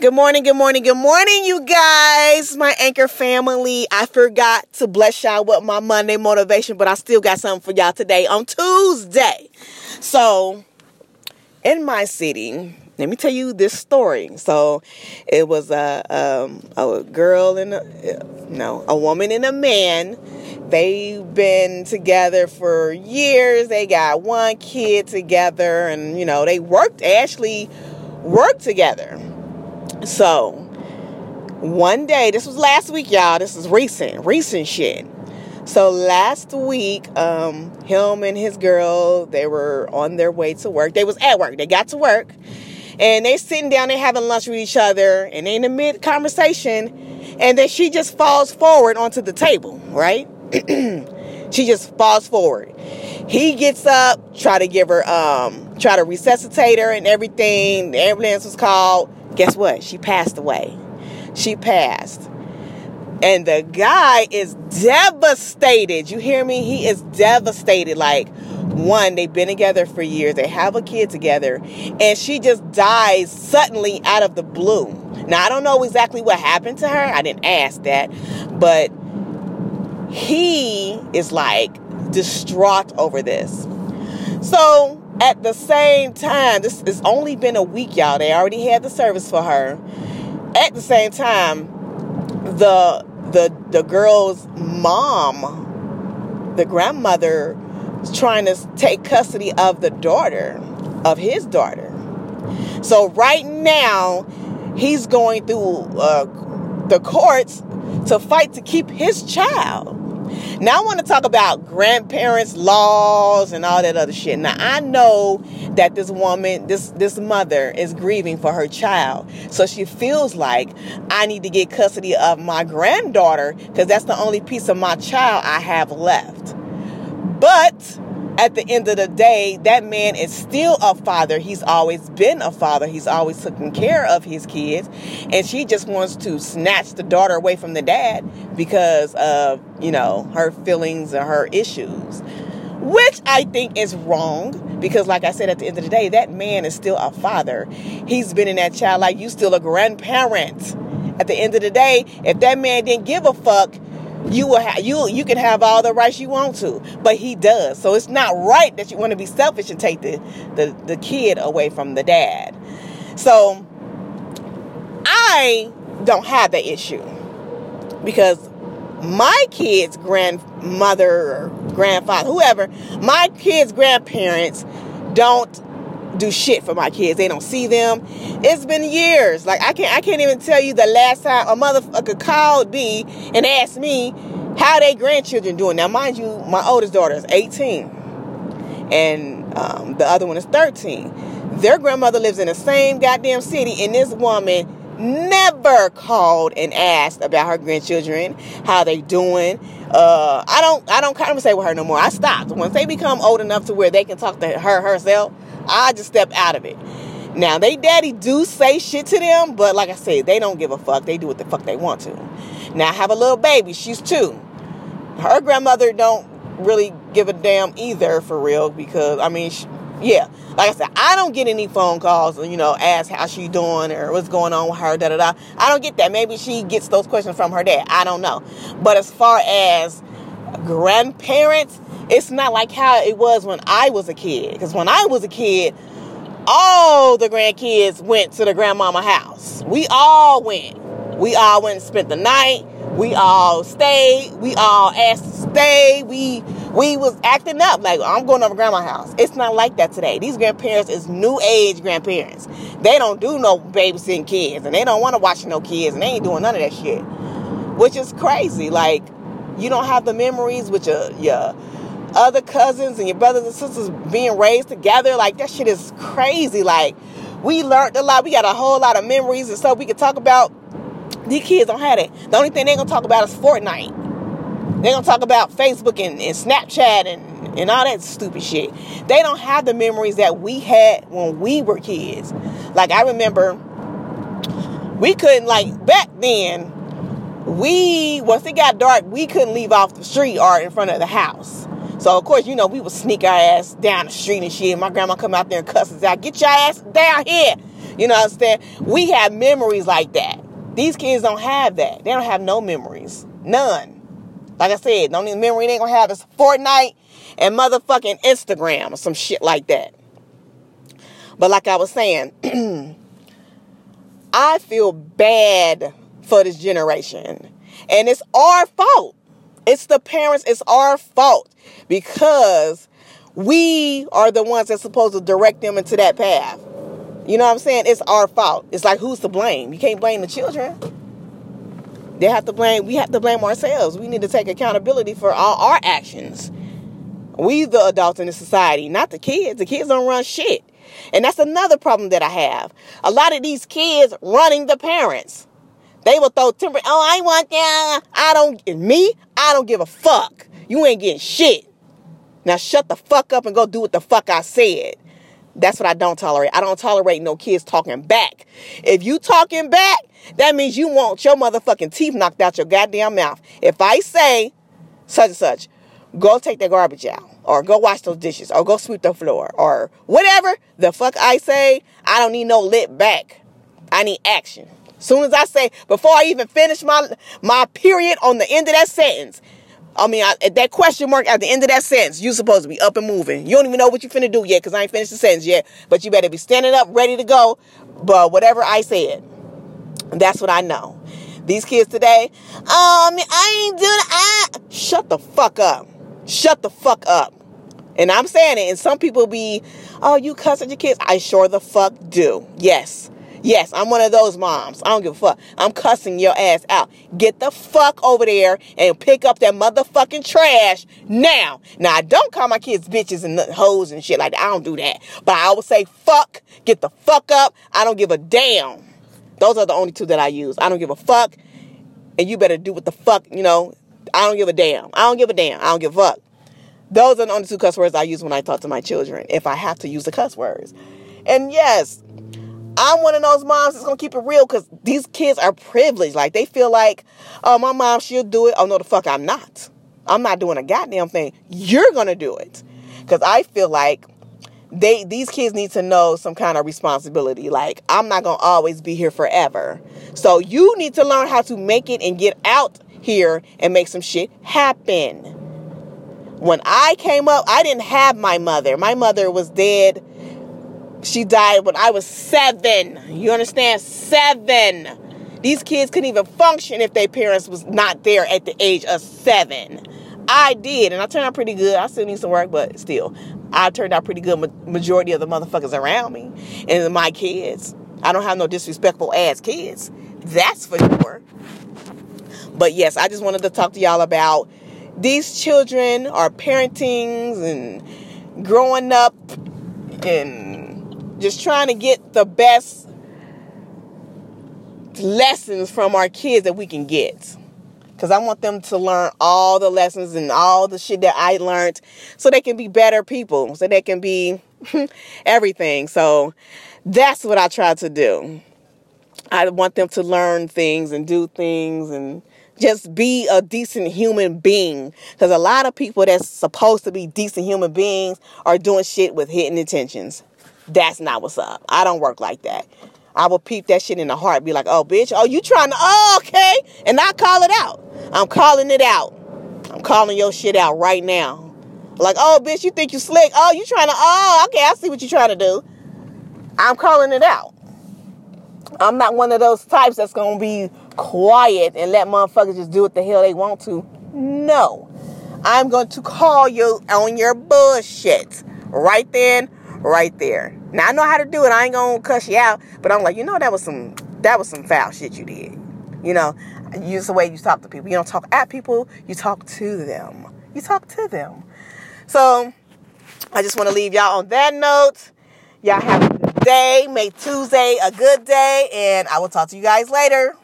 Good morning, good morning, good morning, you guys, my anchor family. I forgot to bless y'all with my Monday motivation, but I still got something for y'all today on Tuesday. So, in my city, let me tell you this story. So, it was a um, a girl and a, no, a woman and a man. They've been together for years. They got one kid together, and you know they worked actually worked together so, one day, this was last week, y'all. This is recent, recent shit. So last week, um, him and his girl, they were on their way to work. They was at work. They got to work, and they sitting down, they having lunch with each other, and they in the mid conversation, and then she just falls forward onto the table, right? she just falls forward. He gets up, try to give her, um, try to resuscitate her and everything. The ambulance was called guess what? She passed away. She passed. And the guy is devastated. You hear me? He is devastated. Like, one, they've been together for years, they have a kid together, and she just dies suddenly out of the blue. Now, I don't know exactly what happened to her. I didn't ask that. But he is like distraught over this. So, at the same time, this has only been a week, y'all. They already had the service for her. At the same time, the the the girl's mom, the grandmother, is trying to take custody of the daughter, of his daughter. So right now, he's going through uh, the courts to fight to keep his child. Now I want to talk about grandparents' laws and all that other shit. Now I know that this woman, this this mother is grieving for her child. So she feels like I need to get custody of my granddaughter because that's the only piece of my child I have left. But at the end of the day, that man is still a father. He's always been a father. He's always taken care of his kids. And she just wants to snatch the daughter away from the dad because of, you know, her feelings or her issues. Which I think is wrong because, like I said, at the end of the day, that man is still a father. He's been in that child like you still a grandparent. At the end of the day, if that man didn't give a fuck, you will have you you can have all the rights you want to but he does. So it's not right that you want to be selfish and take the the, the kid away from the dad. So i don't have that issue because my kids grandmother or grandfather whoever my kids grandparents don't do shit for my kids. They don't see them. It's been years. Like I can't I can't even tell you the last time a motherfucker called me and asked me how they grandchildren doing. Now mind you, my oldest daughter is 18. And um, the other one is 13. Their grandmother lives in the same goddamn city, and this woman never called and asked about her grandchildren, how they doing. Uh, I don't I don't conversate with her no more. I stopped. Once they become old enough to where they can talk to her herself, I just step out of it. Now, they daddy do say shit to them, but like I said, they don't give a fuck. They do what the fuck they want to. Now, I have a little baby. She's two. Her grandmother don't really give a damn either, for real, because, I mean, she, yeah, like I said, I don't get any phone calls, and you know, ask how she doing or what's going on with her, da da da. I don't get that. Maybe she gets those questions from her dad. I don't know. But as far as grandparents, it's not like how it was when I was a kid. Because when I was a kid, all the grandkids went to the grandmama house. We all went. We all went and spent the night. We all stayed. We all asked to stay. We we was acting up like I'm going over grandma's house. It's not like that today. These grandparents is new age grandparents. They don't do no babysitting kids and they don't want to watch no kids and they ain't doing none of that shit. Which is crazy. Like you don't have the memories with your your other cousins and your brothers and sisters being raised together. Like that shit is crazy. Like we learned a lot. We got a whole lot of memories and stuff we could talk about. These kids don't have it. The only thing they're gonna talk about is Fortnite. They're gonna talk about Facebook and, and Snapchat and, and all that stupid shit. They don't have the memories that we had when we were kids. Like I remember we couldn't like back then we once it got dark we couldn't leave off the street or in front of the house so of course, you know, we would sneak our ass down the street and shit. My grandma come out there and cuss us out. Get your ass down here. You know what I'm saying? We have memories like that. These kids don't have that. They don't have no memories. None. Like I said, the only memory they gonna have is Fortnite and motherfucking Instagram or some shit like that. But like I was saying, I feel bad for this generation. And it's our fault. It's the parents, it's our fault because we are the ones that's supposed to direct them into that path. You know what I'm saying? It's our fault. It's like who's to blame? You can't blame the children. They have to blame we have to blame ourselves. We need to take accountability for all our actions. We the adults in the society, not the kids. The kids don't run shit. And that's another problem that I have. A lot of these kids running the parents. They will throw timber. Oh, I want that. I don't. Me, I don't give a fuck. You ain't getting shit. Now shut the fuck up and go do what the fuck I said. That's what I don't tolerate. I don't tolerate no kids talking back. If you talking back, that means you want your motherfucking teeth knocked out your goddamn mouth. If I say such and such, go take the garbage out, or go wash those dishes, or go sweep the floor, or whatever the fuck I say, I don't need no lip back. I need action. Soon as I say, before I even finish my my period on the end of that sentence, I mean, I, that question mark at the end of that sentence, you supposed to be up and moving. You don't even know what you finna do yet, cause I ain't finished the sentence yet. But you better be standing up, ready to go. But whatever I said, that's what I know. These kids today, um, I ain't doing. I shut the fuck up. Shut the fuck up. And I'm saying it. And some people be, oh, you cuss at your kids. I sure the fuck do. Yes. Yes, I'm one of those moms. I don't give a fuck. I'm cussing your ass out. Get the fuck over there and pick up that motherfucking trash now. Now, I don't call my kids bitches and hoes and shit like that. I don't do that. But I always say fuck, get the fuck up. I don't give a damn. Those are the only two that I use. I don't give a fuck. And you better do what the fuck, you know. I don't give a damn. I don't give a damn. I don't give a fuck. Those are the only two cuss words I use when I talk to my children, if I have to use the cuss words. And yes, I'm one of those moms that's gonna keep it real because these kids are privileged. Like they feel like, oh, my mom, she'll do it. Oh no, the fuck, I'm not. I'm not doing a goddamn thing. You're gonna do it. Cause I feel like they these kids need to know some kind of responsibility. Like, I'm not gonna always be here forever. So you need to learn how to make it and get out here and make some shit happen. When I came up, I didn't have my mother. My mother was dead she died when I was seven. You understand? Seven. These kids couldn't even function if their parents was not there at the age of seven. I did, and I turned out pretty good. I still need some work, but still, I turned out pretty good. Majority of the motherfuckers around me and my kids. I don't have no disrespectful ass kids. That's for sure. But yes, I just wanted to talk to y'all about these children our parentings and growing up and just trying to get the best lessons from our kids that we can get. Because I want them to learn all the lessons and all the shit that I learned so they can be better people, so they can be everything. So that's what I try to do. I want them to learn things and do things and just be a decent human being. Because a lot of people that's supposed to be decent human beings are doing shit with hidden intentions. That's not what's up. I don't work like that. I will peep that shit in the heart, be like, oh, bitch, oh, you trying to, oh, okay. And I call it out. I'm calling it out. I'm calling your shit out right now. Like, oh, bitch, you think you slick. Oh, you trying to, oh, okay, I see what you're trying to do. I'm calling it out. I'm not one of those types that's going to be quiet and let motherfuckers just do what the hell they want to. No. I'm going to call you on your bullshit right then, right there. Now I know how to do it. I ain't gonna cuss you out, but I'm like, you know, that was some that was some foul shit you did. You know, use the way you talk to people. You don't talk at people. You talk to them. You talk to them. So I just want to leave y'all on that note. Y'all have a good day. Make Tuesday a good day, and I will talk to you guys later.